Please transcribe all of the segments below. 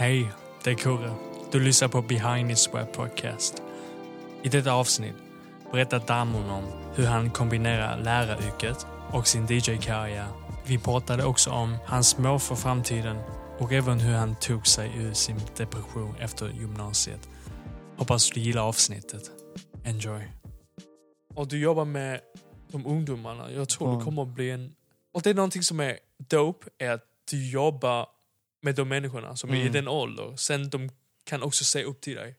Hej, det är Kurre. Du lyssnar på Behind His Web Podcast. I detta avsnitt berättar Damon om hur han kombinerar läraryrket och sin DJ-karriär. Vi pratade också om hans mål för framtiden och även hur han tog sig ur sin depression efter gymnasiet. Hoppas du gillar avsnittet. Enjoy. Och du jobbar med de ungdomarna. Jag tror Ja. det kommer att bli en... Och det är någonting som är dope, är att du jobbar med de människorna som är i Mm. den åldern. Sen de kan också se upp till dig.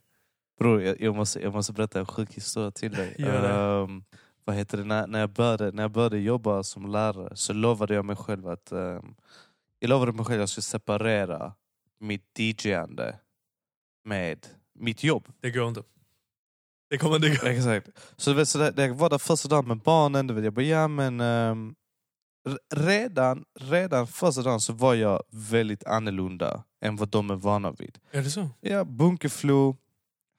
Bror, jag, jag, måste, jag måste berätta en sjuk historia till dig. Det. Ehm, vad heter det? När, när, jag började, när jag började jobba som lärare så lovade jag mig själv att ehm, jag lovade mig själv att jag skulle separera mitt DJande med mitt jobb. Det går inte. Det kommer inte gå. Exakt. Så, så när jag var där första dagen med barnen, du vet, jag bara ja men r- redan, redan första dagen så var jag väldigt annorlunda än vad de är vana vid. Är det så? Ja, bunkerflu.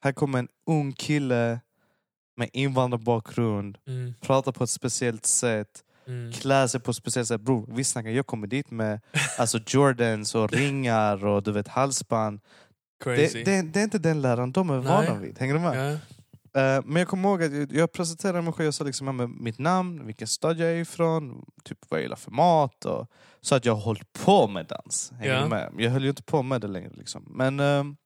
Här kommer en ung kille med invandrarbakgrund, Mm. pratar på ett speciellt sätt, Mm. klär sig på ett speciellt sätt. Bror, vi snackar, jag kommer dit med alltså Jordans och ringar och du vet halsband. Crazy. Det, det, det är inte den läraren de är vana Nej. vid. Hänger du med? Ja. Eh, men jag kommer ihåg att jag- presenterade mig själv, jag sa liksom, mitt namn, vilken stad jag är ifrån, typ vad jag gillar för mat. Och, så att jag har hållit på med dans. Du med? Jag höll ju inte på med det längre. Liksom. Men, ehm,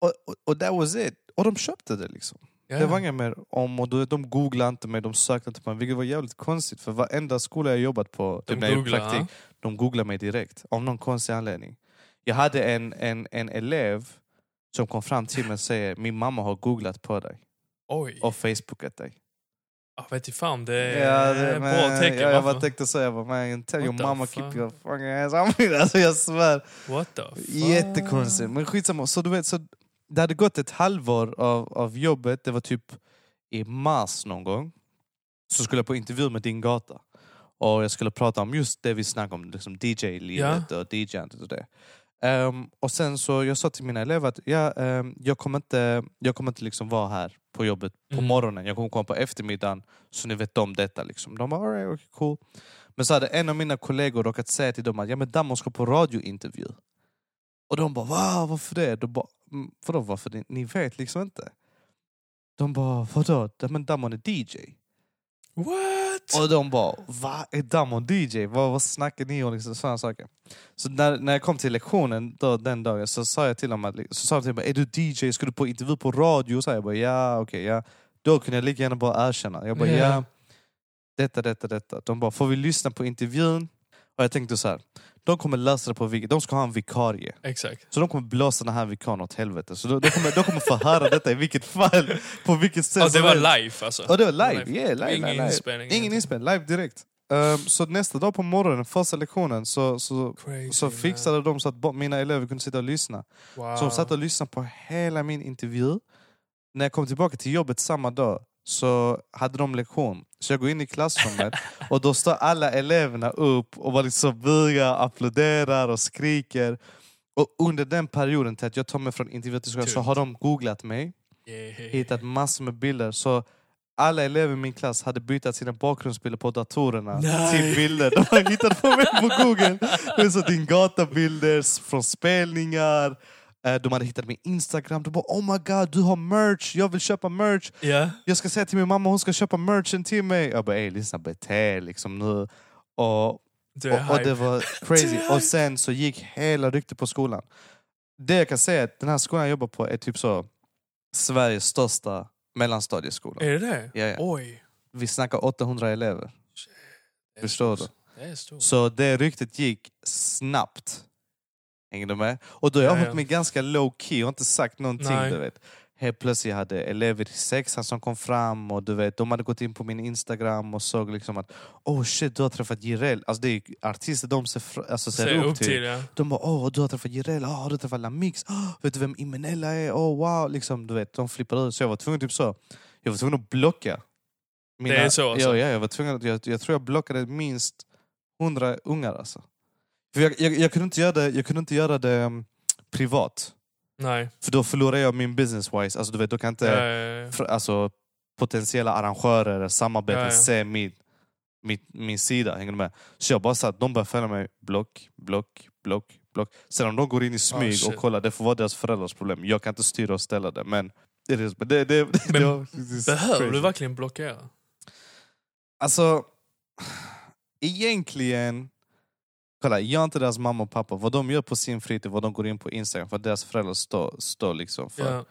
och, och, och that was it. Och de köpte det liksom. Ja. Det var inget mer om, och de googlade inte mig, de sökte inte på mig. Vilket var jävligt konstigt, för varenda skola jag jobbat på, De typ när jag gjorde googlar, praktik, de googlade mig direkt. Av någon konstig anledning. Jag hade en, en, en elev som kom fram till mig och säger min mamma har googlat på dig Oj. och facebookat dig. Jag vet inte fan, det är ett bra tecken. Jag, jag bara tänkte säga, jag bara, man, tell your mama fuck? keep your fucking ass on me. Alltså jag svär. What the fuck? Jättekonstigt. Men skitsamma. Så du vet, så det hade gått ett halvår av, av jobbet. Det var typ i mars någon gång. Så skulle jag på intervju med Din Gata. Och jag skulle prata om just det vi snackade om, liksom DJ-livet och DJ-andet och det. Ehm, och sen så jag sa till mina elever att ja, ehm, jag kommer inte, jag kommer inte liksom vara här på jobbet på Mm. morgonen. Jag kommer komma på eftermiddagen så ni vet om detta. Liksom. De bara alright, okay, cool. Men så hade en av mina kollegor råkat säga till dem att ja, men Damon ska på radiointervju. Och de bara va, varför det? De bara, "Mm, vadå varför det? Ni vet liksom inte. De bara vadå? Men Damon är DJ. What? Och de bara, va? Är Damon DJ? Vad, vad snackar ni om? Liksom, sådana saker. Så när, när jag kom till lektionen då, den dagen så sa jag till dem, att, så sa de till mig, är du DJ? Ska du på intervju på radio? Så jag bara, ja okej. ja. Då kunde jag lika gärna bara erkänna. Jag bara, Ja. ja. Detta, detta, detta. De bara, får vi lyssna på intervjun? Och jag tänkte så här, de kommer lösa det på vilket, de ska ha en vikarie. Exakt. Så de kommer blåsa den här vikarien åt helvete. Så de, de, kommer, de kommer få höra detta i vilket fall, på vilket sätt Ja, det som var live alltså? Och det var live, yeah, live, Ingen live, live. inspelning? Ingen inspelning, live direkt. Ehm, så nästa dag på morgonen, första lektionen, så, så, Crazy, så fixade de så att mina elever kunde sitta och lyssna. man. Så Wow. de satt och lyssnade på hela min intervju. När jag kom tillbaka till jobbet samma dag så hade de lektion. Så jag går in i klassrummet och då står alla eleverna upp och bara liksom bugar, applåderar och skriker. Och under den perioden till att jag tar mig från intervju till skolan så har de googlat mig hittat massor med bilder. Så alla elever i min klass hade bytt sina bakgrundsbilder på datorerna Nej. till bilder. De har hittat på mig på google. Så din gatabilder från spelningar. Eh, De hade hittat min instagram. De bara oh my god du har merch, jag vill köpa merch. Ja. Jag ska säga till min mamma hon ska köpa merchen till mig. Jag bara ey lyssna bete liksom nu. Och, Du och, och det var Du crazy. Och sen så gick hela ryktet på skolan. Det jag kan säga är att den här skolan jag jobbar på är typ så Sveriges största mellanstadieskola. Är det det? Ja, ja. Oj. Vi snackar 800 elever. Är Förstår stort. Det. Så det ryktet gick snabbt. Hänger du med? Och då har jag Ja, ja. hållit mig ganska low key och inte sagt någonting. Nej. Du vet. Helt plötsligt hade elever i sexan som kom fram och du vet, de hade gått in på min instagram och såg liksom att oh shit du har träffat Jireel. Alltså det är artister de ser, alltså, ser, Se upp till. ja. De bara åh du har träffat Jireel, oh, har du träffat Lamix? Oh, vet du vem Imenella är? Oh wow! Liksom, du vet, de flippar ut. Så jag var tvungen typ så. Jag var tvungen att blocka. Det är så alltså? Ja, ja jag var tvungen jag, jag tror jag blockade minst hundra ungar alltså. För jag, jag, jag, kunde inte göra det, jag kunde inte göra det um, privat. Nej. För då förlorar jag min business wise. Alltså du vet, då kan inte Ja, ja, ja. alltså, potentiella arrangörer samarbeten se min, min, min sida. Hänger du med? Så jag bara satt, de började följa mig block, block, block, block. Sen om de går in i smyg shit. och kollar, det får vara deras föräldrars problem. Jag kan inte styra och ställa det. Men det, det, det, det, Men det, Behöver crazy. du verkligen blockera? Alltså, egentligen... Kolla, jag är inte deras mamma och pappa. Vad de gör på sin fritid, vad de går in på Instagram, vad deras föräldrar står, står liksom för. Ja.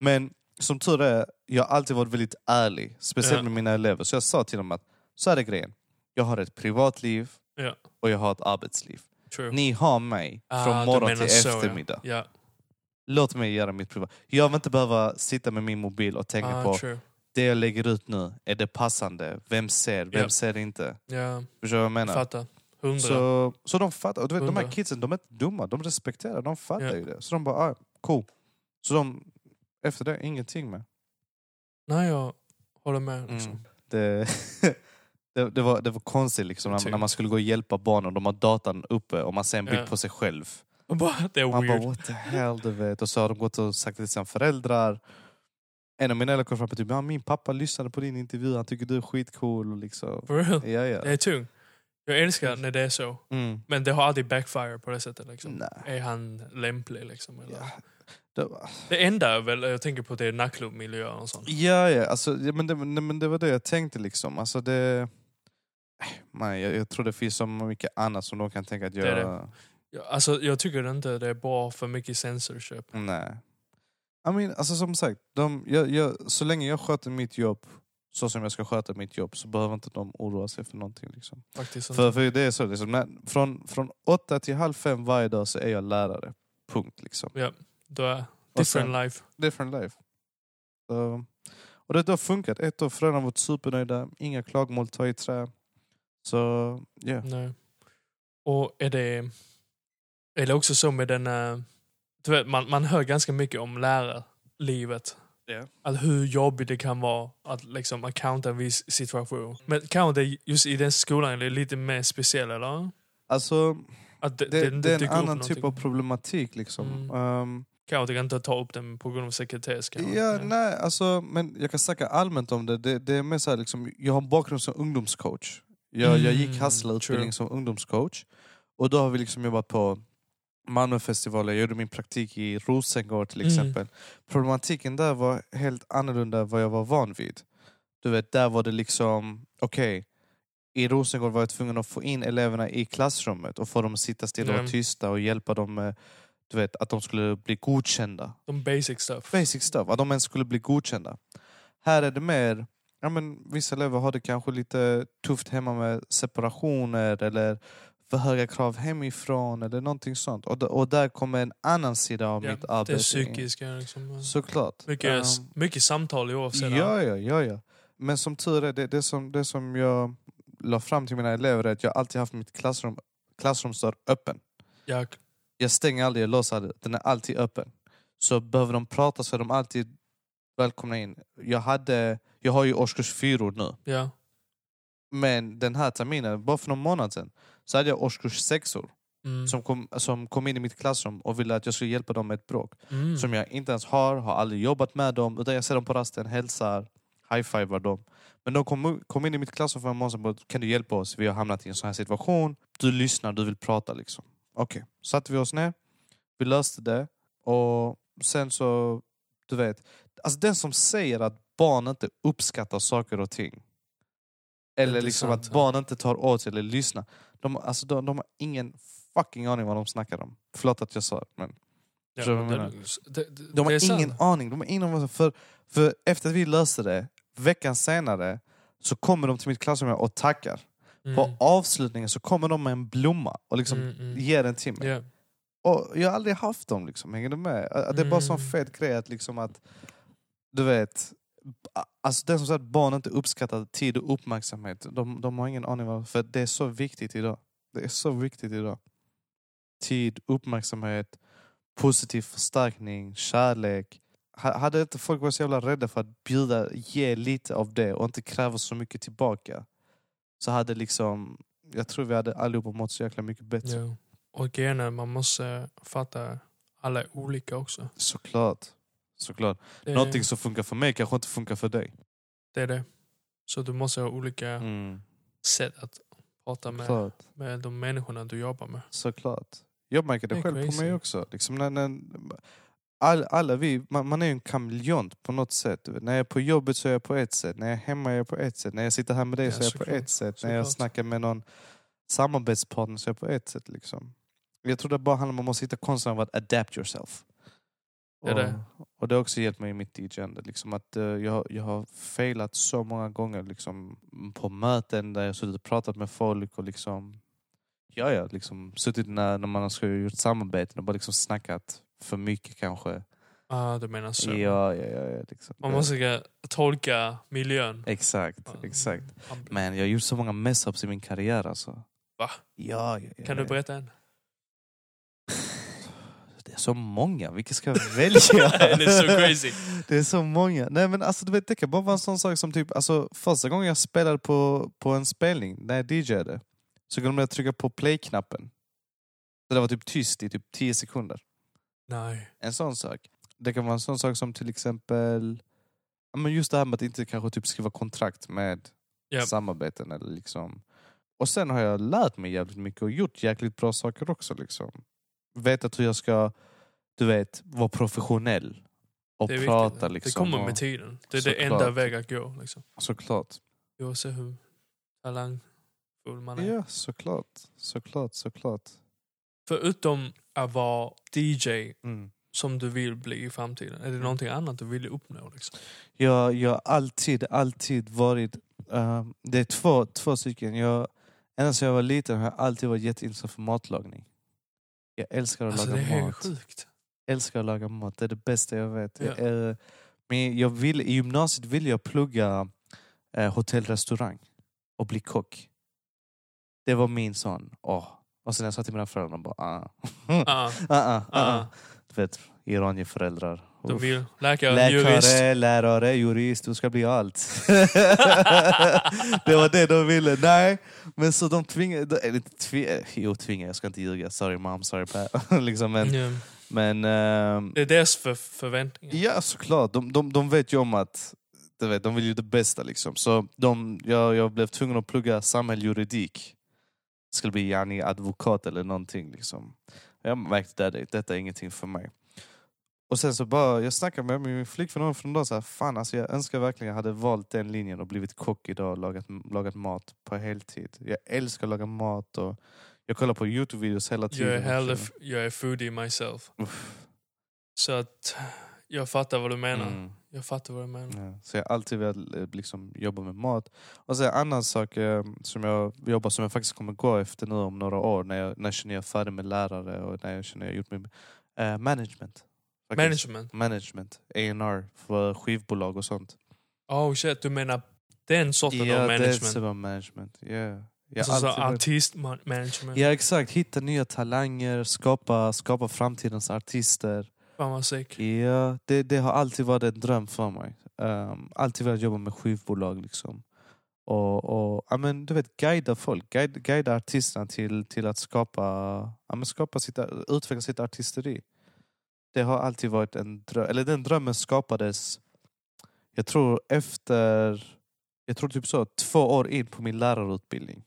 Men som tur är, jag har alltid varit väldigt ärlig. Speciellt Ja. med mina elever. Så jag sa till dem att så är det grejen. Jag har ett privatliv Ja. och jag har ett arbetsliv. True. Ni har mig Ah, från du morgon till så, eftermiddag. Ja. Låt mig göra mitt privat. Jag vill inte behöva sitta med min mobil och tänka Ja. på Ah, true. det jag lägger ut nu, är det passande? Vem ser? Vem Ja. ser inte? Ja, Förstår du vad jag menar? fattar. Hundra. Så, så de fattar. Och du vet, de här kidsen, de är inte dumma. De respekterar, de fattar Ja. ju det. Så de bara, ah, cool. Så de, efter det, ingenting med. Nej, jag håller med. Liksom. Mm. Det, det, det, var, det var konstigt liksom, när, Typ. när man skulle gå och hjälpa barnen. De har datan uppe och man ser en bild Ja. på sig själv. Man bara what the hell du vet. Och så har de gått och sagt till sina föräldrar. En av mina äldre kom fram och typ, ja, min pappa lyssnade på din intervju, han tycker du är skitcool. Och liksom. For real. Ja, ja. Det är tungt. Jag älskar när det är så. Mm. Men det har aldrig backfire på det sättet. Liksom. Nej. Är han lämplig? Liksom, eller? Ja. Det, var- Det enda är väl, jag tänker på det är nattklubbmiljö och sånt. Ja, ja, alltså, ja men, det, men det var det jag tänkte liksom. Alltså, det, man, jag, jag tror det finns så mycket annat som de kan tänka att Det är jag... det. Ja, Alltså, jag tycker inte det är bra för mycket censorship. Nej. I mean, alltså, som sagt, de, jag, jag, så länge jag sköter mitt jobb så som jag ska sköta mitt jobb så behöver inte de oroa sig för någonting. Liksom. För, för det är så, liksom, när, från, från åtta till halv fem varje dag så är jag lärare. Punkt. Liksom. Ja, då är different sen- life. different life. Så, och det har funkat. Ett år föräldrarna har varit supernöjda, inga klagomål, ta i trä. Så, ja. Nej. Och är det, är det också så med den... eh, Du vet, man, man hör ganska mycket om lärarlivet. Ja. Att hur jobbigt det kan vara att liksom accounta en viss situation. Men kanske det just i den skolan är det lite mer speciellt, eller? Alltså, Att det, det, det, det, är en annan typ av problematik. Liksom. Mm. Ehm, Kanske kan inte ta upp den på grund av sekretess. kanske. ja, nej, alltså, men jag kan snacka allmänt om det. Det, det är mer så här, liksom, jag har bakgrund som ungdomscoach. Jag, jag gick Mm, Hassela-utbildning som ungdomscoach. Och då har vi liksom jobbat på Malmöfestivaler, jag gjorde min praktik i Rosengård till Mm. exempel. Problematiken där var helt annorlunda än vad jag var van vid. Du vet, där var det liksom, okej, i Rosengård var jag tvungen att få in eleverna i klassrummet och få dem att sitta stilla Mm. och tysta och hjälpa dem med du vet, att de skulle bli godkända. De basic stuff. Basic stuff, att de ens skulle bli godkända. Här är det mer, ja, men vissa elever har det kanske lite tufft hemma med separationer eller för höga krav hemifrån eller någonting sånt. Och, och där kommer en annan sida av Ja, mitt det arbete in. psykiska. Liksom. Såklart. Mycket, Ehm, mycket samtal i oavsett. Ja, ja, ja, ja. Men som tur är, det, det, som, det som jag la fram till mina elever är att jag alltid haft mitt klassrum, klassrumsdörr öppen. Jag, Jag stänger aldrig, jag låser aldrig. Den är alltid öppen. Så behöver de prata så är de alltid välkomna in. Jag, hade, jag har ju årskurs fyror nu. ja. Men den här terminen, bara för någon månad sedan, så hade jag årskurs sexor Mm. som kom, som kom in i mitt klassrum och ville att jag skulle hjälpa dem med ett bråk. Mm. Som jag inte ens har, har aldrig jobbat med dem. Utan jag ser dem på rasten, hälsar, high-fivar dem. Men de kom, kom in i mitt klassrum för en månad sedan kan du hjälpa oss? Vi har hamnat i en sån här situation. Du lyssnar, du vill prata liksom. Okej, satte vi oss ner. Vi löste det. Och sen så, du vet. Alltså den som säger att barn inte uppskattar saker och ting. Eller liksom att barn inte tar åt sig eller lyssnar. De, alltså, de, de har ingen fucking aning vad de snackar om. Förlåt att jag sa det. Men Ja, jag det, det, det, de har sant. ingen aning. De har ingen aning för, för efter att vi löste det, veckan senare, så kommer de till mitt klassrum och tackar. Mm. På avslutningen så kommer de med en blomma och liksom Mm, mm. ger den till mig. Ja. Och jag har aldrig haft dem, liksom. hänger du med? Det är bara en sån Mm. fet grej att, liksom att du vet, alltså den som säger att barn inte uppskattar tid och uppmärksamhet, de, de har ingen aning vad för det är så viktigt idag. Det är så viktigt idag. Tid, uppmärksamhet, positiv förstärkning, kärlek. Ha- Hade inte folk varit så jävla rädda för att bjuda, ge lite av det och inte kräva så mycket tillbaka så hade liksom, jag tror vi hade allihopa mått så jäkla mycket bättre. Ja. Och grejen man måste fatta alla är olika också. Såklart. Såklart. Det, Någonting som funkar för mig kanske inte funkar för dig. det är det. Så du måste ha olika Mm. sätt att prata med, Klart. med de människorna du jobbar med. Såklart. Jag märker det, Det själv på crazy. mig också. Liksom när, när, all, alla vi, man, man är ju en kameleont på något sätt. När jag är på jobbet så är jag på ett sätt, när jag är hemma är jag på ett sätt, när jag sitter här med dig Ja, så är jag på såklart. ett sätt, när jag snackar med någon samarbetspartner så är jag på ett sätt. Liksom. Jag tror det bara handlar om att man måste hitta konsten av att adapt yourself. Det och, det. och det har också hjälpt mig i mitt DJande. Liksom att, eh, jag, jag har failat så många gånger liksom, på möten där jag suttit och pratat med folk och liksom Ja, ja, liksom suttit när, när man ska gjort samarbeten och bara liksom snackat för mycket kanske. Ah, du menar så. Ja, ja, ja. ja liksom. Man måste tolka miljön. Exakt, Ja. exakt. Men jag har gjort så många mess-ups i min karriär alltså. Va? Ja, ja, ja. Kan du berätta en? Är så många, vilka ska jag välja? det är så crazy. Det är så många. Nej men alltså du vet, det kan bara vara en sån sak som typ, alltså första gången jag spelade på, på en spelning, när jag DJade, så glömde jag trycka på play-knappen. Så det var typ tyst i typ 10 sekunder. Nej. En sån sak. Det kan vara en sån sak som till exempel, men just det här med att inte kanske typ skriva kontrakt med Japp. samarbeten. Eller liksom. Och sen har jag lärt mig jävligt mycket och gjort jäkligt bra saker också. Liksom. Vetat hur jag ska, du vet, vara professionell. Och Det prata viktigt. liksom. det kommer med tiden. Det är det Såklart. enda väg att gå. Liksom. Såklart. Oavsett hur talangfull man är. Ja, såklart. Såklart, såklart. Förutom att vara DJ Mm. som du vill bli i framtiden, är det någonting annat du vill uppnå? Liksom? Jag, jag har alltid, alltid varit... eh, det är två, två stycken. Jag, ända sedan jag var liten har jag alltid varit jätteintresserad för matlagning. Jag älskar att Alltså, det är laga mat. sjukt. älskar att laga mat. Det är det bästa jag vet. Ja. Jag men jag ville, I gymnasiet ville jag plugga eh, hotellrestaurang och bli kock. Det var min sån. Åh. Och sen jag sa till mina föräldrar bara ah. Ah, ah, ah, ah. ah. Du vet, iranier-föräldrar. De Uff. vill läkare, Läkare, jurist. lärare, jurist, du ska bli allt. det var det de ville. Nej, men så de tvingade... Eller inte tvi, jo, tvingade, jag ska inte ljuga. Sorry mom, sorry pa. liksom, men Ja. men ehm, Det är deras för förväntningar. ja, såklart. De, de, de vet ju om att du vet, de vill ju det bästa. Liksom. Så de, jag, jag blev tvungen att plugga samhällsjuridik. Skulle bli yani, advokat eller någonting. Liksom. Jag märkte att detta är ingenting för mig. Och sen så bara, jag snackade med min flickvän från dag så här, fan alltså jag önskar verkligen jag hade valt den linjen och blivit kock idag och lagat, lagat mat på heltid. Jag älskar att laga mat och jag kollar på Youtube-videos hela tiden. Jag är, hellre, jag är foodie myself. Uff. Så att jag fattar vad du menar. Mm. Jag fattar vad du menar. Ja, så jag har alltid velat eh, liksom, jobba med mat. Och sen en annan sak eh, som jag jobbar som jag faktiskt kommer gå efter nu om några år när jag, när jag känner jag är färdig med lärare och när jag känner jag har gjort min eh, management. Management. Management, A&R för skivbolag och sånt. Oh shit, du menar den sorten av Ja, är management? typ av management. Yeah. Jag Alltså artistmanagement? Ja exakt, hitta nya talanger, skapa, skapa framtidens artister. Fan vad sick. Ja, det, det har alltid varit en dröm för mig. Um, alltid velat jobba med skivbolag. Liksom. Och, och ja, men, du vet, guida folk, guida, guida artisterna till, till att skapa, ja, men skapa sitt, utveckla sitt artisteri. Det har alltid varit en dröm, eller den drömmen skapades, jag tror efter, jag tror typ så, två år in på min lärarutbildning.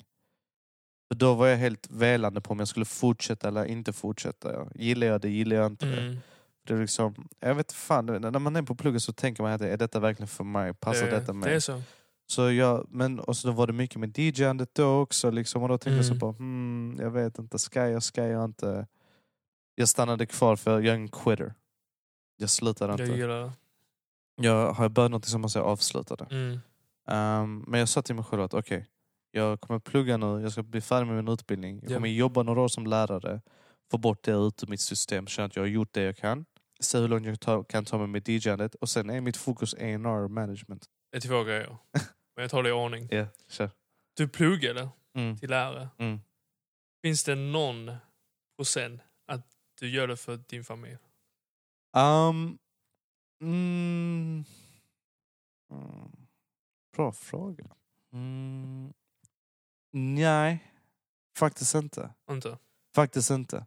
För Då var jag helt välande på om jag skulle fortsätta eller inte fortsätta. Gillar jag det, gillar jag inte det? Mm. Det är liksom, jag vet fan, när man är på plugget så tänker man att är detta verkligen för mig? Passar det, detta det mig? är så. Så jag, men, och så då var det mycket med DJ-andet då också. Liksom, och då tänkte jag så Mm. på, hmm, jag vet inte, ska jag, ska jag inte? Jag stannade kvar för jag är en quitter. Jag slutade Jag inte. gillar det. Jag har börjat något som måste jag avsluta det. Mm. Ehm, men jag sa till mig själv att okej, jag kommer plugga nu, jag ska bli färdig med min utbildning. Jag Ja. kommer jobba några år som lärare, få bort det ut ur mitt system, känna att jag har gjort det jag kan. Se hur långt jag ta, kan ta mig med DJ-andet och sen är mitt fokus A&R management. Det är två grejer. Men jag tar det i ordning. Ja, kör. Du pluggade Mm, till lärare. mm. Finns det någon procent du gör det för din familj? Um, mm, mm, bra fråga. Mm, nej, faktiskt inte. Inte? Faktiskt inte.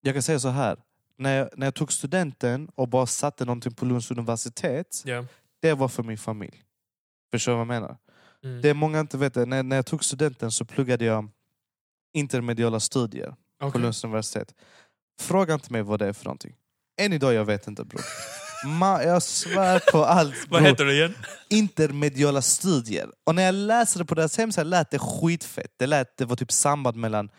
Jag kan säga så här. När jag, när jag tog studenten och bara satte någonting på Lunds universitet, Ja. det var för min familj. Förstår du vad jag menar? Mm. Det många inte vet, är, när, när jag tog studenten så pluggade jag intermediala studier på Okej. Lunds universitet. Fråga inte mig vad det är för någonting. Än idag jag vet inte bror. Ma, jag svär på allt Vad bror. heter det igen? Intermediala studier. Och när jag läste det på deras hemsida lät det skitfett. Det lät det var typ samband mellan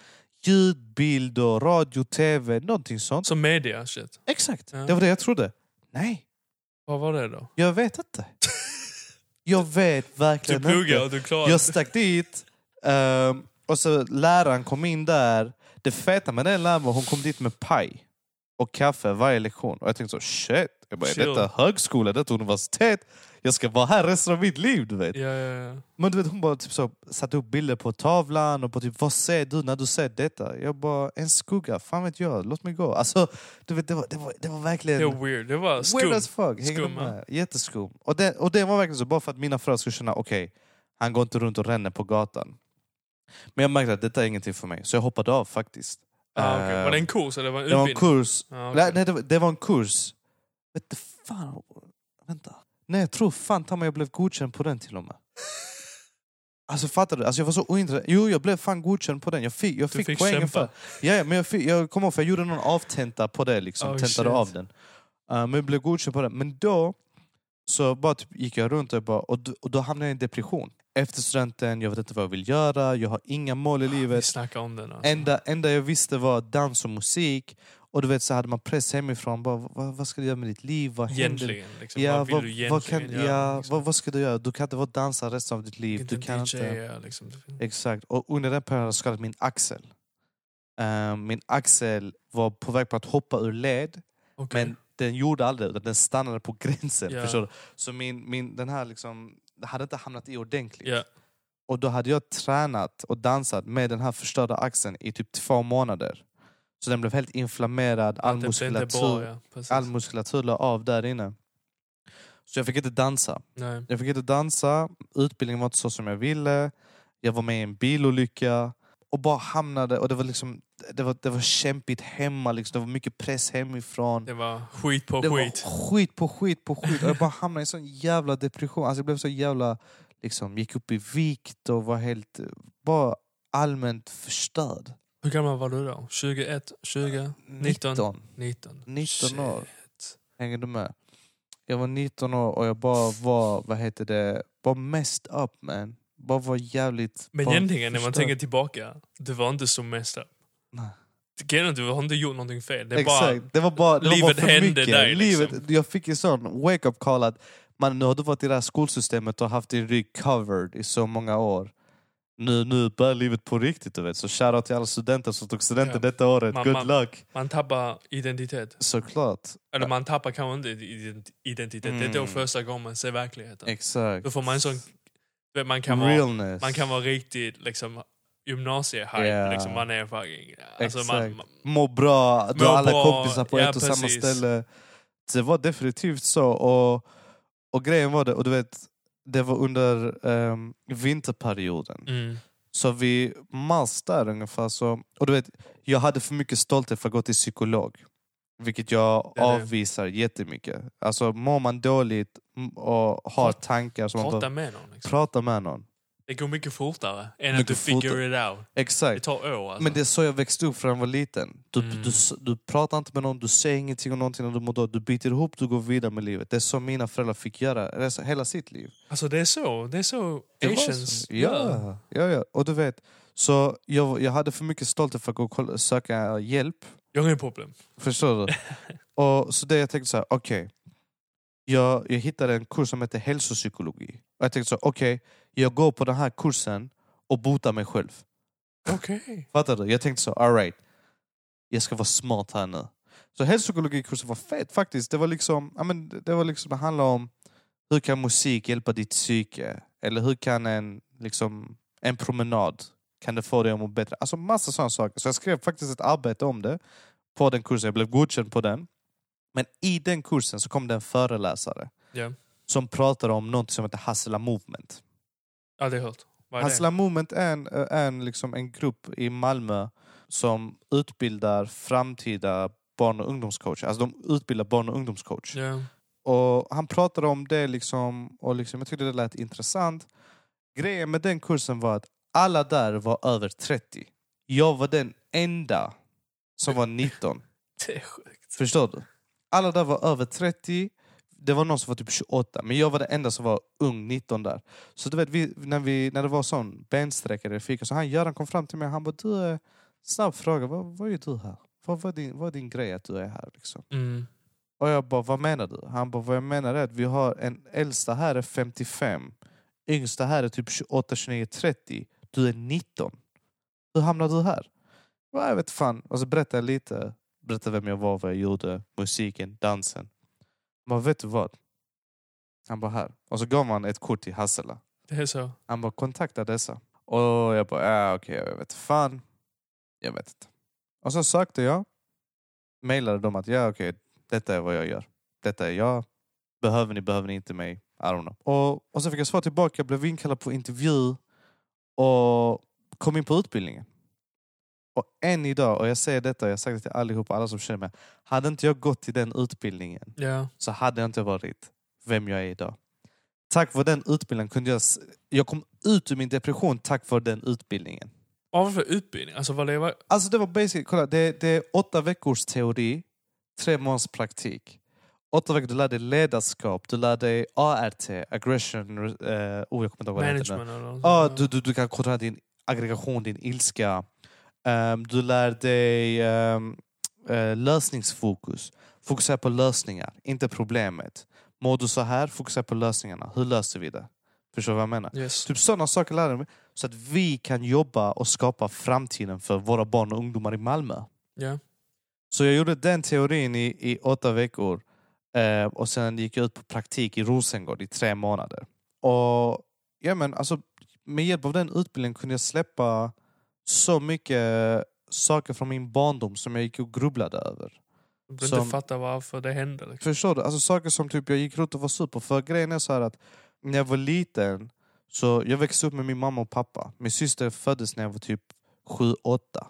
ljud, bild och radio, tv, någonting sånt. Som media shit. Exakt, Ja. det var det jag trodde. Nej, Vad var det då? jag vet inte. Jag vet Du verkligen pluggar och du klarade Jag stack dit, ehm, och så läraren kom in där. Det feta med den läraren var hon kom dit med paj och kaffe varje lektion. Och jag tänkte så, shit, jag bara, är detta högskola, detta universitet? Jag ska vara här resten av mitt liv, du vet. Ja, ja, ja. Men du vet, hon bara typ så, satte upp bilder på tavlan och bara typ, vad ser du när du ser detta? Jag bara, en skugga, fan vet jag, låt mig gå. Alltså, du vet, det var, det var, det var verkligen... Det var weird. Det var Weird skumt. as fuck. Skum, med. Jätteskum. Och det, och det var verkligen så, bara för att mina föräldrar skulle känna, okej, han går inte runt och ränner på gatan. Men jag märkte att detta är ingenting för mig, så jag hoppade av faktiskt. Ah, okay. Eh, Var det en kurs eller var det det var en kurs. Ah, okej. Nej, det, var, det var en kurs. Vet du fan, vänta. Nej, jag tror fan ta mig jag blev godkänd på den till och med. Alltså fattar du? Alltså, jag var så ointresserad. Jo, jag blev fan godkänd på den. Jag fick, jag fick, fick poängen kämpa. för Ja, men jag, fick, jag kommer ihåg för jag gjorde någon avtenta på det, liksom, Oh, tentade shit. av den. Uh, men jag blev godkänd på den. Men då så bara typ gick jag runt och, bara, och, då, och då hamnade jag i en depression. Efter studenten, jag vet inte vad jag vill göra, jag har inga mål i Vi livet. snackar om den. Alltså. Enda, enda jag visste var dans och musik. Och du vet så hade man press hemifrån. Bara, vad, vad ska du göra med ditt liv? Vad? Egentligen. Liksom. Ja, vad vill vad, du egentligen vad, kan, göra? ja, liksom? vad, vad ska du göra? Du kan inte vara dansare resten av ditt liv. inte Du kan DJ, inte. ja, liksom. Exakt. Och under den perioden skadade min axel. Eh, min axel var på väg på att hoppa ur led. Okej. Men den gjorde aldrig utan den stannade på gränsen. Ja. Förstår du? Så min, min, den här liksom, det hade inte hamnat i ordentligt. Ja. Och då hade jag tränat och dansat med den här förstörda axeln i typ två månader. Så den blev helt inflammerad, all Det muskulatur, bra, ja. All muskulatur la av där inne. Så jag fick inte dansa. Nej. Jag fick inte dansa, utbildningen var inte så som jag ville. Jag var med i en bilolycka och bara hamnade, och det var liksom det var, det var kämpigt hemma, liksom. det var mycket press hemifrån. Det var skit på Det skit. var skit på skit på skit. Och jag bara hamnade i en sån jävla depression. Alltså jag blev så jävla, liksom, gick upp i vikt och var helt, bara allmänt förstörd. Hur gammal var du då? 21? 20? 19? 19. 19? 19 år. Shit. Hänger du med? Jag var 19 år och jag bara var, vad heter det, bara messed up man. Bara var jävligt... Men egentligen när man tänker tillbaka, du var inte så messed up. Nej. Grejen Du har inte gjort någonting fel. Det är bara, Exakt, det var bara, det var livet bara för hände mycket. dig, liksom. Livet, jag fick en sån wake-up call att man, nu har du varit i det här skolsystemet och haft din rygg covered i så många år. Nu, nu börjar livet på riktigt du vet. Så shoutout till alla studenter som tog studenten Ja. detta året. Man- Good man- luck! man tappar identitet. Såklart. Eller man tappar kanske inte ident- identitet. Det är då Mm. första gången man ser verkligheten. Exakt. Då får man en sån... Man kan vara, man kan vara riktigt liksom, gymnasiehype. Ja. Liksom, man är fucking... Alltså, man, Exakt. man, Må bra, du har alla bra, kompisar på ja, ett och samma precis. ställe. Det var definitivt så. Och, och grejen var det, och du vet, det var under um, vinterperioden. mm, Så vid mars där ungefär så... Och du vet, jag hade för mycket stolthet för att gå till psykolog. Vilket jag Det det. avvisar jättemycket. Alltså mår man dåligt och har Prata- tankar som man prata bara, med någon. Liksom. prata med någon. Det går mycket fortare än Mycket att du figure it out. Det Exakt. tar år alltså. Men det är så jag växte upp från jag var liten. Du, Mm. du, du pratar inte med någon, du säger ingenting om någonting när du mår dåligt. Du biter ihop, du går vidare med livet. Det är så mina föräldrar fick göra hela sitt liv. Alltså det är så. Det är så Det asians så. gör. Ja, ja, ja. Och du vet, så jag, jag hade för mycket stolthet för att gå och söka hjälp. Jag har inget problem. Förstår du? och så det jag tänkte så här, okej. Jag, jag hittade en kurs som heter hälsopsykologi. Och jag tänkte så okej, jag går på den här kursen och botar mig själv. Okej. Fattar du? Jag tänkte så, alright. Jag ska vara smart här nu. Så hälsopsykologikursen var fet faktiskt. Det var liksom, ja, men det var liksom, det handlar om hur kan musik hjälpa ditt psyke? Eller hur kan en, liksom, en promenad kan det få dig att må bättre? Alltså massa sådana saker. Så jag skrev faktiskt ett arbete om det på den kursen. Jag blev godkänd på den. Men i den kursen så kom det en föreläsare Ja. som pratade om något som heter Hassela Movement. ja, det hört. Är det? Hassela Movement är, en, är en, liksom en grupp i Malmö som utbildar framtida barn och ungdomscoacher. Alltså de utbildar barn och ungdomscoach. Ja. Och han pratade om det liksom, och liksom, jag tyckte det lät intressant. Grejen med den kursen var att alla där var över 30. Jag var den enda som var 19. Det är sjukt. Förstår du? Alla där var över 30. Det var någon som var typ 28, men jag var den enda som var ung, 19 där. Så du vet, vi, när, vi, när det var sån bensträckare i fika, så han Göran kom fram till mig och han bara du, eh, snabb fråga, vad, vad är du här? Vad, vad, är din, vad är din grej att du är här? Liksom? Mm. Och jag bara, vad menar du? Han bara, vad jag menar är att vi har en äldsta här är 55, yngsta här är typ 28, 29, 30. Du är 19. Hur hamnade du här? Ja, Jag vet fan. Och så berättade jag lite. Berättade vem jag var, vad jag gjorde, musiken, dansen. Men vet du vad? Han bara här. Och så gav man ett kort till Hassela. Det är så. Han bara kontakta dessa. Och jag bara, ja okej, jag vet fan. Jag vet inte. Och så sökte jag. Mailade dem att, ja okej, detta är vad jag gör. Detta är jag. Behöver ni, behöver ni inte mig? I don't know. Och, och så fick jag svar tillbaka, blev inkallad på intervju och kom in på utbildningen. Och än idag, och jag säger detta, jag har sagt det till allihopa, alla som känner mig. Hade inte jag gått till den utbildningen Ja. så hade jag inte varit vem jag är idag. Tack vare den utbildningen kunde jag... Jag kom ut ur min depression tack vare den utbildningen. Vad var det för utbildning? Alltså vad det var... Alltså det var basic, kolla, det, det är åtta veckors teori, tre månaders praktik. Åtta veckor, du lär dig ledarskap, du lär dig ART, aggression, uh, oh, jag kommer inte ihåg vad. Management eller sånt. du, du, du kan kontrollera din aggregation, din ilska. Ehm, du lär dig um, lösningsfokus. Fokusera på lösningar, inte problemet. Mår du så här, fokusera på lösningarna. Hur löser vi det? Förstår du vad jag menar? Yes. Typ sådana saker lär mig. Så att vi kan jobba och skapa framtiden för våra barn och ungdomar i Malmö. Ja. Så jag gjorde den teorin i, i åtta veckor. Eh, och sen gick jag ut på praktik i Rosengård i tre månader. Och ja, men, alltså, Med hjälp av den utbildningen kunde jag släppa så mycket saker från min barndom som jag gick och grubblade över. Du Som- inte fatta varför det hände. Liksom. Förstår du? Alltså saker som typ jag gick runt och var sur på. För grejen är så att när jag var liten, så jag växte upp med min mamma och pappa. Min syster föddes när jag var typ 7-8.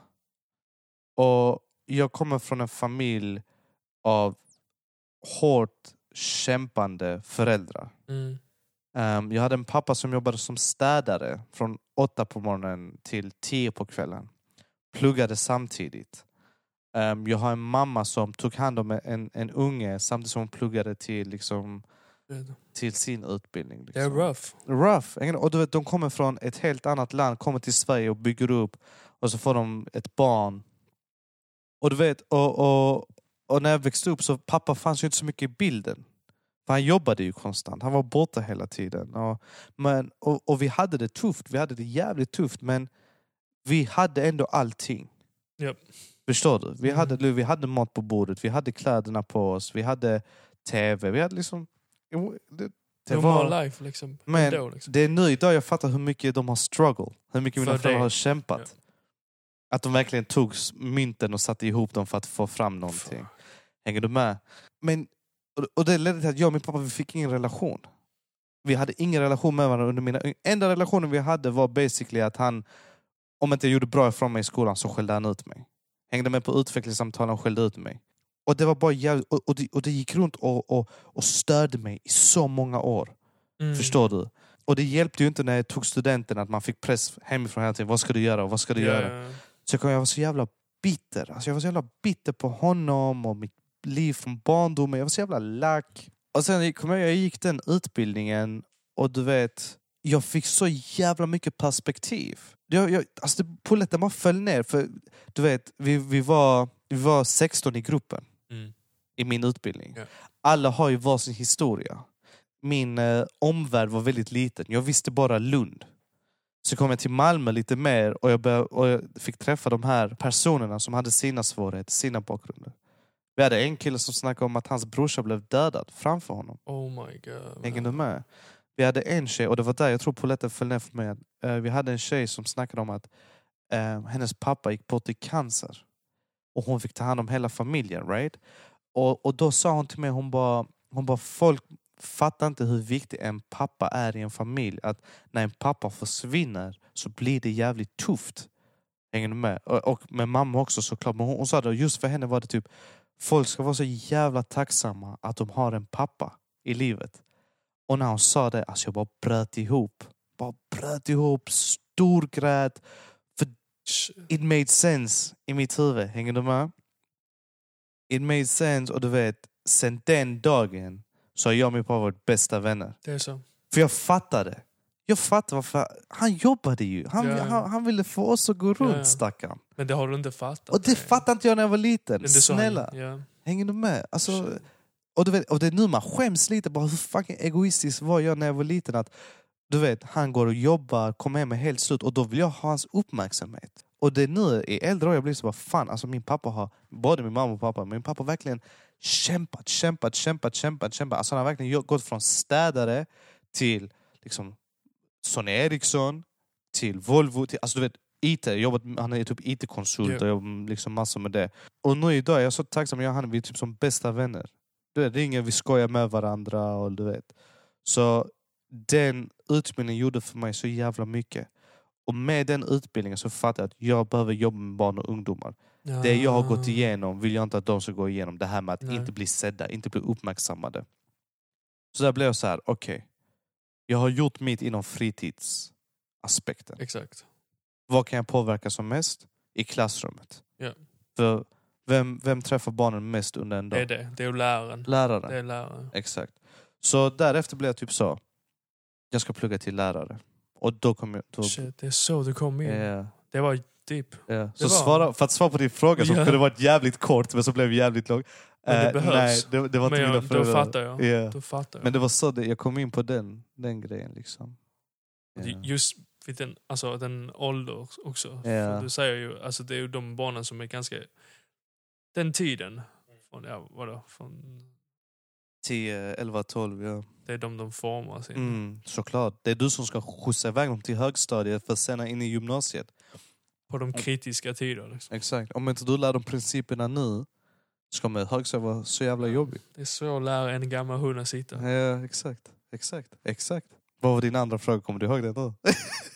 Och jag kommer från en familj av hårt kämpande föräldrar. Mm. Ehm, jag hade en pappa som jobbade som städare från åtta på morgonen till tio på kvällen. Pluggade samtidigt. Ehm, jag har en mamma som tog hand om en, en unge samtidigt som hon pluggade till, liksom, till sin utbildning. Det är Liksom. rough. Rough. Och du vet, de kommer från ett helt annat land, kommer till Sverige och bygger upp och så får de ett barn. Och du vet, och, och, och när jag växte upp så pappa fanns ju inte så mycket i bilden. För han jobbade ju konstant, han var borta hela tiden. Och, men, och, och vi hade det tufft, vi hade det jävligt tufft men vi hade ändå allting. Japp. Förstår du? Vi Mm. hade, vi hade mat på bordet, vi hade kläderna på oss, vi hade tv, vi hade liksom... Det, det var, life liksom. Men Ändå, liksom. det är nu idag jag fattar hur mycket de har struggle. Hur mycket mina För föräldrar har kämpat. Att de verkligen tog mynten och satte ihop dem för att få fram någonting. Hänger du med? Men, och- det ledde till att jag och min pappa vi fick ingen relation. Vi hade ingen relation med varandra under mina... Enda relationen vi hade var basically att han, om inte jag gjorde bra ifrån mig i skolan så skällde han ut mig. Hängde med på utvecklingssamtalen och skällde ut mig. Och det var bara jävligt, och, och, det, och det gick runt och, och, och störde mig i så många år. Mm. Förstår du? Och det hjälpte ju inte när jag tog studenten att man fick press hemifrån hela tiden. Vad ska du göra vad ska du Ja, göra? Så jag var så jävla bitter. Alltså jag var så jävla bitter på honom och mitt liv från barndomen. Jag var så jävla lack. Och sen kom jag, jag gick den utbildningen och du vet, jag fick så jävla mycket perspektiv. Jag, jag, alltså polletten bara föll ner. För du vet, vi, vi, var, vi var 16 i gruppen Mm. i min utbildning. Ja. Alla har ju varsin historia. Min eh, omvärld var väldigt liten. Jag visste bara Lund. Så kom jag till Malmö lite mer och jag, började, och jag fick träffa de här personerna som hade sina svårigheter, sina bakgrunder. Vi hade en kille som snackade om att hans brorsa blev dödad framför honom. Oh my god. Hänger du med? Vi hade en tjej, och det var där jag tror polletten föll ner för mig. Eh, vi hade en tjej som snackade om att eh, hennes pappa gick bort i cancer. Och hon fick ta hand om hela familjen. right? Och, och då sa hon till mig, hon bara, hon bara folk fattar inte hur viktig en pappa är i en familj. Att när en pappa försvinner så blir det jävligt tufft. Hänger du med? Och, och med mamma också såklart. Men hon, hon sa det, och just för henne var det typ Folk ska vara så jävla tacksamma att de har en pappa i livet. Och när hon sa det, alltså jag bara bröt ihop. Bara bröt ihop, storgrät. För it made sense i mitt huvud. Hänger du med? it made sense och du vet, sen den dagen så har jag och min pappa varit bästa vänner. Det är så. För jag fattade. Jag fattade varför. Han jobbade ju. Han, Ja. han, han ville få oss att gå runt Ja. stackarn. Men det har du inte fattat. Och det fattade inte jag när jag var liten. Så han- Snälla, Ja. hänger du med? Alltså, Så- och, du vet, och det är nu man skäms lite bara hur fucking egoistisk var jag när jag var liten. Att, du vet, han går och jobbar, kommer hem med helt slut och då vill jag ha hans uppmärksamhet. Och det är nu i äldre år jag blir så bara fan, alltså min pappa har, både min mamma och pappa, min pappa har verkligen kämpat, kämpat, kämpat, kämpat, kämpat. Alltså han har verkligen gått från städare till liksom Sonny Eriksson, till Volvo, till, alltså du vet IT, jobbat, han är typ IT-konsult Ja. och jobbar liksom massor med det. Och nu idag är jag så tacksam, jag och han vi är typ som bästa vänner. Du vet, ringer, vi skojar med varandra och du vet. Så den utbildningen gjorde för mig så jävla mycket. Och med den utbildningen så fattade jag att jag behöver jobba med barn och ungdomar. Det jag har gått igenom vill jag inte att de ska gå igenom. Det här med att Nej. inte bli sedda, inte bli uppmärksammade. Så där blev jag så här, okej. Jag har gjort mitt inom fritidsaspekten. Exakt. Vad kan jag påverka som mest? I klassrummet. Ja. För vem, vem träffar barnen mest under en Det dag? är det. Det är läraren. Läraren. Det är läraren. Exakt. Så därefter blev jag typ så. Jag ska plugga till lärare. Och då kom jag... Då, Shit, det är så du kom in. Ja, Det var deep. ja. Så var- svara, för att svara på din fråga som Ja. kunde varit jävligt kort men som blev jävligt lång. Men det Eh, behövs. Nej, det, det var Men jag, då fattar jag. Ja. Då fattar jag. Men det var så det, jag kom in på den, den grejen. liksom. Ja. Just vid den, alltså, den ålder också. För du säger ju, alltså, det är ju de barnen som är ganska... Den tiden. Från, ja, vadå, från, 10, 11, 12 ja. det är de de formar sin. Mm, såklart. Det är du som ska skjutsa iväg dem till högstadiet för senare in i gymnasiet. På de kritiska tider. Liksom. Exakt. Om inte du lär dem principerna nu så kommer högstadiet vara så jävla jobbigt. Det är svårt att lära en gammal hund att sitta. Ja, exakt. Exakt. Exakt. Vad var din andra fråga? Kommer du ihåg det nu?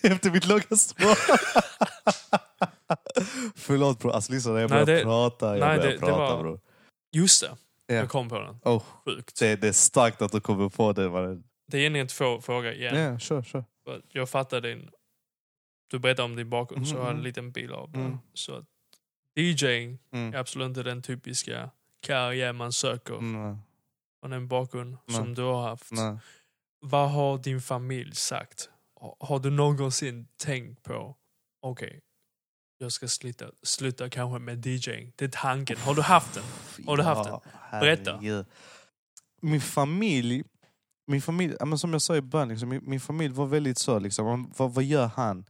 Efter mitt långa svar. Förlåt bror, alltså lyssna jag börjar det- prata. Jag nej, börjar det- det prata var- bror. Just det, Ja. jag kom på den. Oh, Sjukt. det, det är starkt att du kommer på det. mannen. Det är egentligen två frågor igen. Ja, kör, kör. Jag fattar din... Du berättar om din bakgrund, så Mhm, jag har en mhm. liten bild av det. Mm. Så att DJ Mm. är absolut inte den typiska karriär man söker Mm, från en bakgrund Nej. som du har haft. nej. Vad har din familj sagt? Har- du någonsin tänkt på, okej, jag ska sluta, sluta kanske med DJ. Det är tanken. Har du haft den? Har du haft den? Berätta. herregud. Min familj, min familj ja, men som jag sa i början, liksom, min, min familj var väldigt så. Liksom, om- vad, vad gör han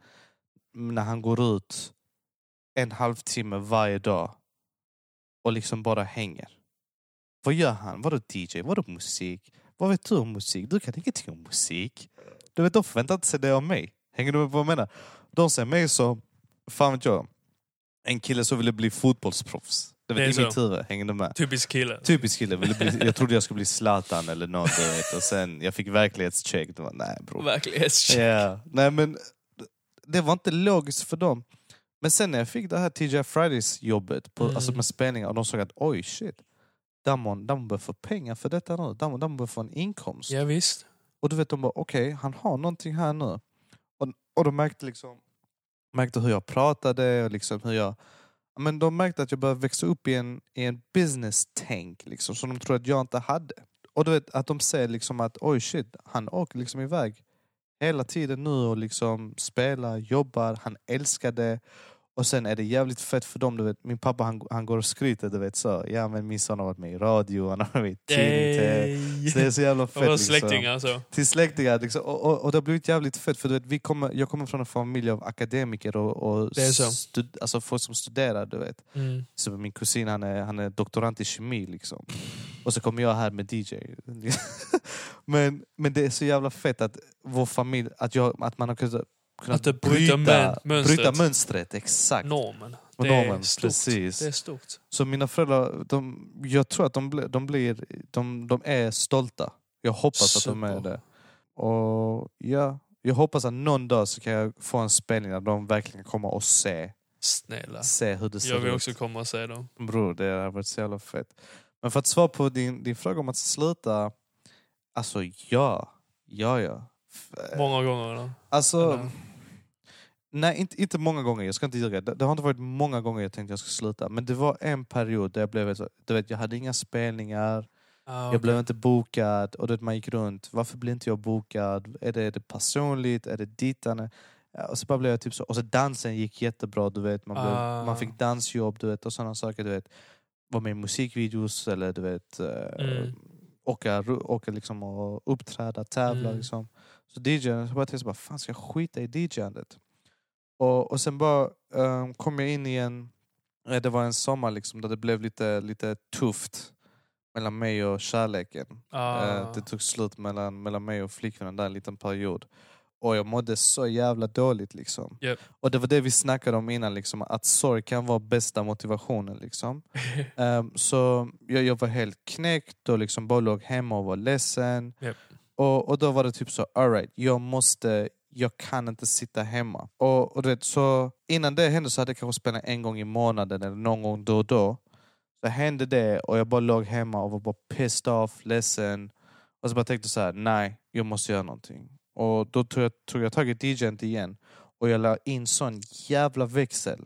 när han går ut en halvtimme varje dag och liksom bara hänger? Vad gör han? Vadå DJ? Vadå musik? Vad vet du om musik? Du kan ingenting om musik. Du vet, de förväntar sig det av mig. Hänger du med på vad jag menar? De ser mig som, fan vet jag, en kille som ville bli fotbollsproffs. Det Det är I mitt huvud, hänger du med? Typisk kille. Typisk kille. Bli, jag trodde jag skulle bli Zlatan eller något. Vet. Och sen jag fick verklighetscheck. Det var, nej bror. Verklighetscheck. Ja. Nej men det var inte logiskt för dem. Men sen när jag fick det här TGI Fridays jobbet på, Mm. alltså med spelningar och de såg att oj shit. Damon, Damon bör få pengar för detta nu. Damon, Damon bör få en inkomst. Ja, visst. Och du vet de bara okej, han har någonting här nu. Och, och de märkte liksom märkte hur jag pratade och liksom hur jag Ja, men de märkte att jag började växa upp i en, i en business-tänk liksom, som de trodde att jag inte hade. Och du vet att de ser liksom att oj shit, han åker liksom iväg hela tiden nu och liksom spelar, jobbar, han älskar det. Och sen är det jävligt fett för dem, du vet, min pappa han, han går och skryter, du vet så. Ja men min son har varit med i radio, han har varit med i Så det är så jävla fett. Var liksom släktingar alltså. till släktingar. Liksom. Och, och, och det har blivit jävligt fett för du vet, vi kommer, jag kommer från en familj av akademiker och, och så. stud, alltså folk som studerar. Du vet. Mm. Så min kusin han är, han är doktorand i kemi. Liksom. Och så kommer jag här med DJ. men, men det är så jävla fett att vår familj, att, jag, att man har kunnat, kunnat Att mön- mönstret. bryta mönstret. Exakt. Normen. Det normen, är stort. precis. Det är stort. Så mina föräldrar, de, jag tror att de, blir, de, blir, de, de är stolta. Jag hoppas att de är Super. det. Och ja, jag hoppas att någon dag så kan jag få en spelning där de verkligen kommer och se, Snälla. se hur det ser Jag vill ut. också komma och se dem. Bror, det har varit så jävla fett. Men för att svara på din, din fråga om att sluta. Alltså ja, ja ja. Många gånger. Eller? Alltså, Eller? Nej, inte, inte många gånger. Jag ska inte ljuga. Det, det har inte varit många gånger jag tänkte jag skulle sluta. Men det var en period där jag blev så, du vet, jag hade inga spelningar. Ah, Jag blev inte bokad. Och du vet, man gick runt. Varför blir inte jag bokad? Är det, är det personligt? Är det dittan? Ja, Och så bara blev jag typ så. Och så dansen gick jättebra. Du vet. Man, blev, Ah. man fick dansjobb du vet, och sådana saker. Du vet. Var med i musikvideos eller du vet, eh, Mm. åka, åka liksom och uppträda, tävla. Mm. Liksom. Så DJ, så bara tänkte jag, fan ska jag skita i DJ-andet? Och, och sen bara ehm, kom jag in i en, eh, det var en sommar liksom, där det blev lite, lite tufft mellan mig och kärleken. Ah. Eh, Det tog slut mellan, mellan mig och flickvännen där en liten period. Och jag mådde så jävla dåligt. liksom. Japp. Och det var det vi snackade om innan, liksom, att sorg kan vara bästa motivationen. Liksom. Ehm, så jag, jag var helt knäckt och liksom bara låg hemma och var ledsen. Japp. Och, och då var det typ så, alright, jag måste, jag kan inte sitta hemma. Och, och vet, så innan det hände så hade jag kanske spelat en gång i månaden eller någon gång då och då. Så hände det och jag bara låg hemma och var bara pissed off, ledsen. Och så bara tänkte så här, nej, jag måste göra någonting. Och då tog jag, tog jag tag i DJn igen och jag la in sån jävla växel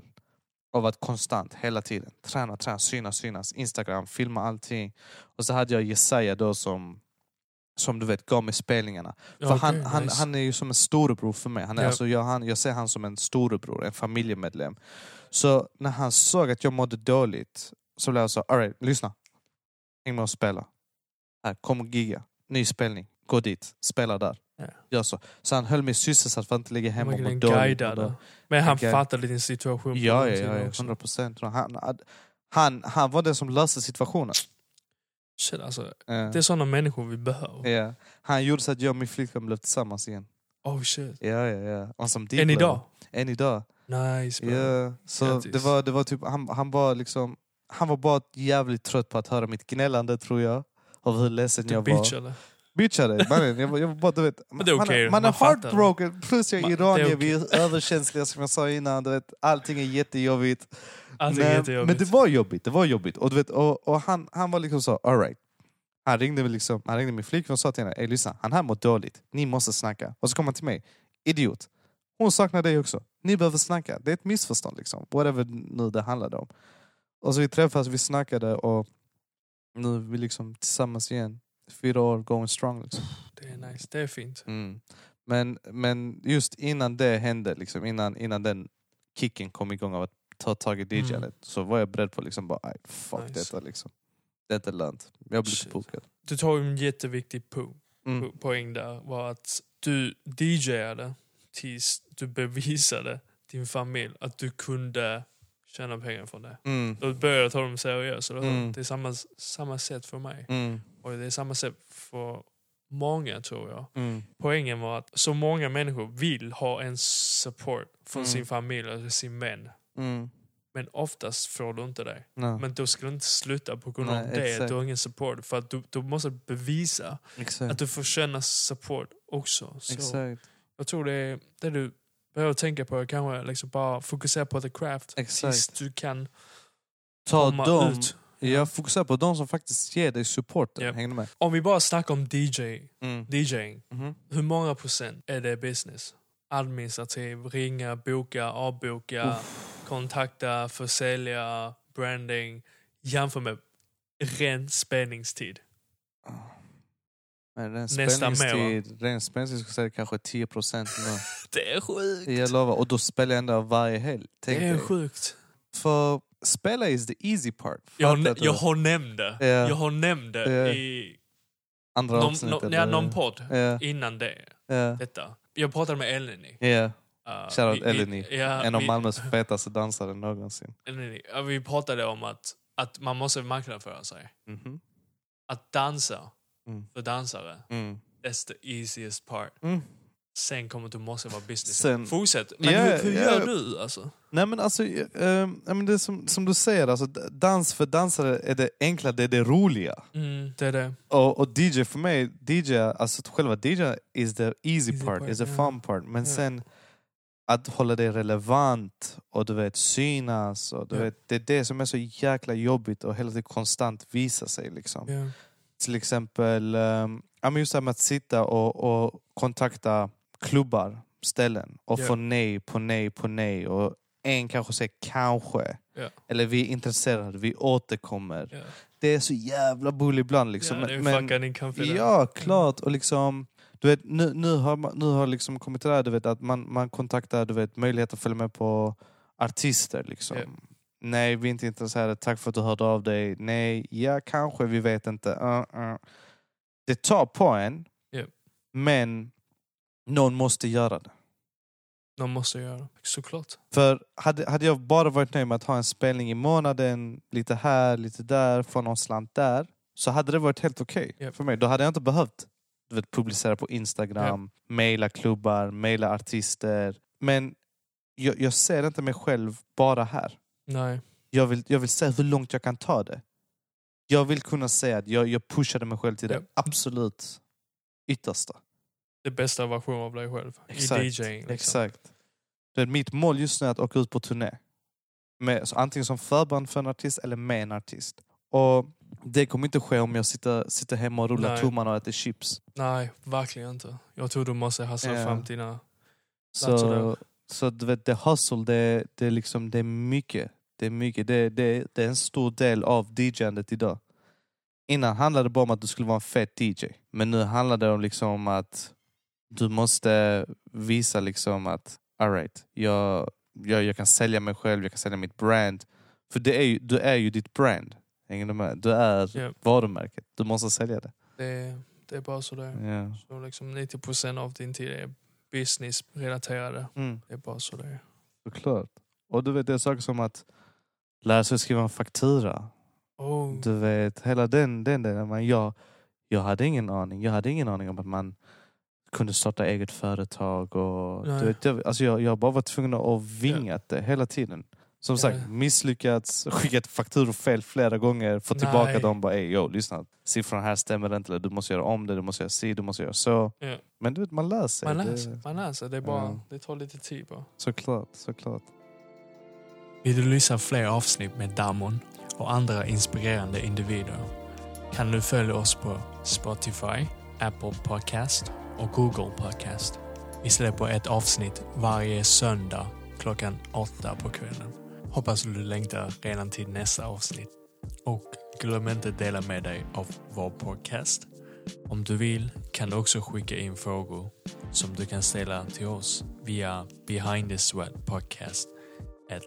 av att konstant, hela tiden, träna, träna, synas, synas, Instagram, filma allting. Och så hade jag Jesaja då som, som du vet gav mig spelningarna. För han, han, nice. han är ju som en storebror för mig. Han är, Ja. alltså, jag, han, jag ser han som en storebror, en familjemedlem. Så när han såg att jag mådde dåligt så blev jag så, alright, lyssna. Häng med och spela. Här, kom och giga. Ny spelning. Gå dit, spela där. Ja. Gör så. Så han höll mig sysselsatt för att inte ligga hemma och må dåligt. då- Men han Okej. fattade din situation. Ja, ja, ja, ja, också. 100 procent. Han, han, han var den som löste situationen. Shit, alltså, Eh, det är sådana människor vi behöver. ja. Han gjorde så att jag och min flickvän blev tillsammans igen. Oh shit. Ja, ja, ja. Och som Än idag? Än idag. Nice bro. Ja, så Grattis. det var, det var typ, han, han, var liksom, han var bara jävligt trött på att höra mitt gnällande tror jag. Av hur ledsen Du jag var. bitchade. Bitchade, mannen. Jag, jag bara, du vet, Men det är man, okej, man är man fattar. heartbroken, plus jag är Man- är iranier, okej. vi är överkänsliga som jag sa innan. Du vet, allting är jättejobbigt. Är men, men det var jobbigt, det var jobbigt. Och, du vet, och, och han, han var liksom så, alright. Han ringde, liksom, han ringde min flickvän och sa till henne, Ey, lyssna, han här mår dåligt, ni måste snacka. Och så kom han till mig, idiot. Hon saknar dig också, ni behöver snacka. Det är ett missförstånd, liksom. whatever nu det handlade om. Och så vi träffades, vi snackade och nu är vi liksom tillsammans igen. Fyra år going strong. Liksom. Det är nice, det är fint. Mm. Men, men just innan det hände, liksom, innan, innan den kicken kom igång av att ta tag i DJ Mm. så var jag beredd på liksom bara, "Aj, fuck Nice. detta liksom. Det är inte lönt. Jag blir Shit. bokad. Du tog en jätteviktig po- Mm. po- poäng där. var att du DJade tills du bevisade din familj att du kunde tjäna pengar från det. Mm. Då började jag ta dem seriöst. Mm. Det är samma, samma sätt för mig. Mm. Och det är samma sätt för många tror jag. Mm. Poängen var att så många människor vill ha en support från Mm. sin familj eller sin vän. Mm. Men oftast får du inte det. No. Men då ska du inte sluta på grund Nej, av det. exakt. Du har ingen support. För att du, du måste bevisa Exakt. att du får känna support också. Så Exakt. jag tror det är det du behöver tänka på. Kanske liksom bara fokusera på the craft. Exakt. Tills du kan Ta komma dem. ut. Jag fokuserar på de som faktiskt ger dig supporten. Japp. Hänger med? Om vi bara snackar om DJ, Mm. DJing. Mhm. Hur många procent är det business? Administrativ, ringa, boka, avboka, kontakta, försälja, branding. Jämför med ren spelningstid. Men ren spelningstid, ren spelningstid skulle jag säga kanske 10 procent nu. Det är sjukt. Jag lovar. Och då spelar jag ändå varje helg. Tänk det är dig. sjukt. För spela is the easy part. Jag, du? jag har nämnt det. Ja. Jag har nämnt det Ja. i Andra någon, avsnitt. någon, eller? ja, någon podd Ja, innan det. Detta. Jag pratade med Eleni. Uh, Shoutout Eleni. Ja, En av vi- Malmös fetaste dansare någonsin. Eleni. Ja, Vi pratade om att, att man måste marknadsföra sig. Mhm. Att dansa Mm. för dansare, Mm. that's the easiest part. Mm. Sen kommer du måste vara business. Sen- Fortsätt. Men Ja, hur, hur ja. gör du alltså? Nej men alltså, ja, men det som, som du säger, alltså, dans för dansare är det enkla, det är det roliga. Mm, det är det. Och, och DJ för mig, DJ, alltså själva DJ is the easy, Easy part, part, is the ja. fun part. Men Ja. sen att hålla det relevant och du vet synas. Och du Ja. vet, det är det som är så jäkla jobbigt och hela tiden konstant visa sig. Liksom. Ja. Till exempel um, just det här med att sitta och, och kontakta klubbar. ställen och Ja. får nej på nej på nej och en kanske säger kanske. Eller vi är intresserade, vi återkommer. Det är så jävla bull ibland liksom. ja, det men, fuckar din confidence. Ja, klart. Och liksom, du vet, nu, nu har, man- nu har liksom kommit till det här, du vet, att man, man kontaktar du vet, möjlighet att följa med på artister. Liksom. Ja. Nej, vi är inte intresserade. Tack för att du hörde av dig. Nej, ja, kanske. Vi vet inte. Uh, uh. Det tar på en, Ja. men någon måste göra det. De måste göra det, såklart. För hade, hade jag bara varit nöjd med att ha en spelning i månaden, lite här, lite där, få någon slant där, så hade det varit helt okej Japp. för mig. Då hade jag inte behövt du vet, publicera på Instagram, mejla klubbar, mejla artister. Men jag, jag ser inte mig själv bara här. Nej. Jag vill, jag vill se hur långt jag kan ta det. Jag vill kunna säga att jag, jag pushade mig själv till det absolut yttersta. Det bästa versionen av dig själv. Exakt, I DJing. Liksom. Exakt. Det är mitt mål just nu är att åka ut på turné. Med, antingen som förband för en artist eller med en artist. Och Det kommer inte ske om jag sitter, sitter hemma och rullar Nej. tummarna och äter chips. Nej, verkligen inte. Jag tror du måste hassa Ja. fram dina... Så, så du vet, det hustle, det, det, liksom, det är mycket. Det är, mycket. Det, det, det är en stor del av DJandet idag. Innan handlade det bara om att du skulle vara en fet DJ. Men nu handlar det om liksom om att du måste visa liksom att alright, jag, jag, jag kan sälja mig själv, jag kan sälja mitt brand. För det är ju, du är ju ditt brand. Hänger du med? Du är Ja. varumärket. Du måste sälja det. Det, det är bara så det är. Ja. Så liksom 90% av din tid är business-relaterade. Mm. Det är bara så det är. Såklart. Och du vet, det är saker som att lära sig skriva en faktura. Oh, Du vet, hela den, den delen. Men jag, jag hade ingen aning. Jag hade ingen aning om att man kunde starta eget företag. Och, Nej. du vet, jag, alltså jag, jag bara var tvungen att vinga det hela tiden. Som sagt, misslyckats, skickat fakturor fel flera gånger, fått Nej. tillbaka dem. Bara, Ey, yo, lyssna, siffrorna här stämmer inte. Eller du måste göra om det, du måste göra si, du måste göra så. Ja. Men du vet, man lär sig. man Det- läser, man läser. Det, är bara, Ja. det tar lite tid bara. Såklart, såklart. Vill du lyssna fler avsnitt med Damon och andra inspirerande individer kan du följa oss på Spotify, Apple Podcast och Google Podcast. Vi släpper ett avsnitt varje söndag klockan åtta på kvällen. Hoppas du längtar redan till nästa avsnitt. Och glöm inte dela med dig av vår podcast. Om du vill kan du också skicka in frågor som du kan ställa till oss via behind the sweat podcast at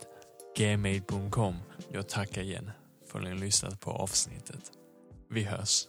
gmail.com. Jag tackar igen för att ni har lyssnat på avsnittet. Vi hörs.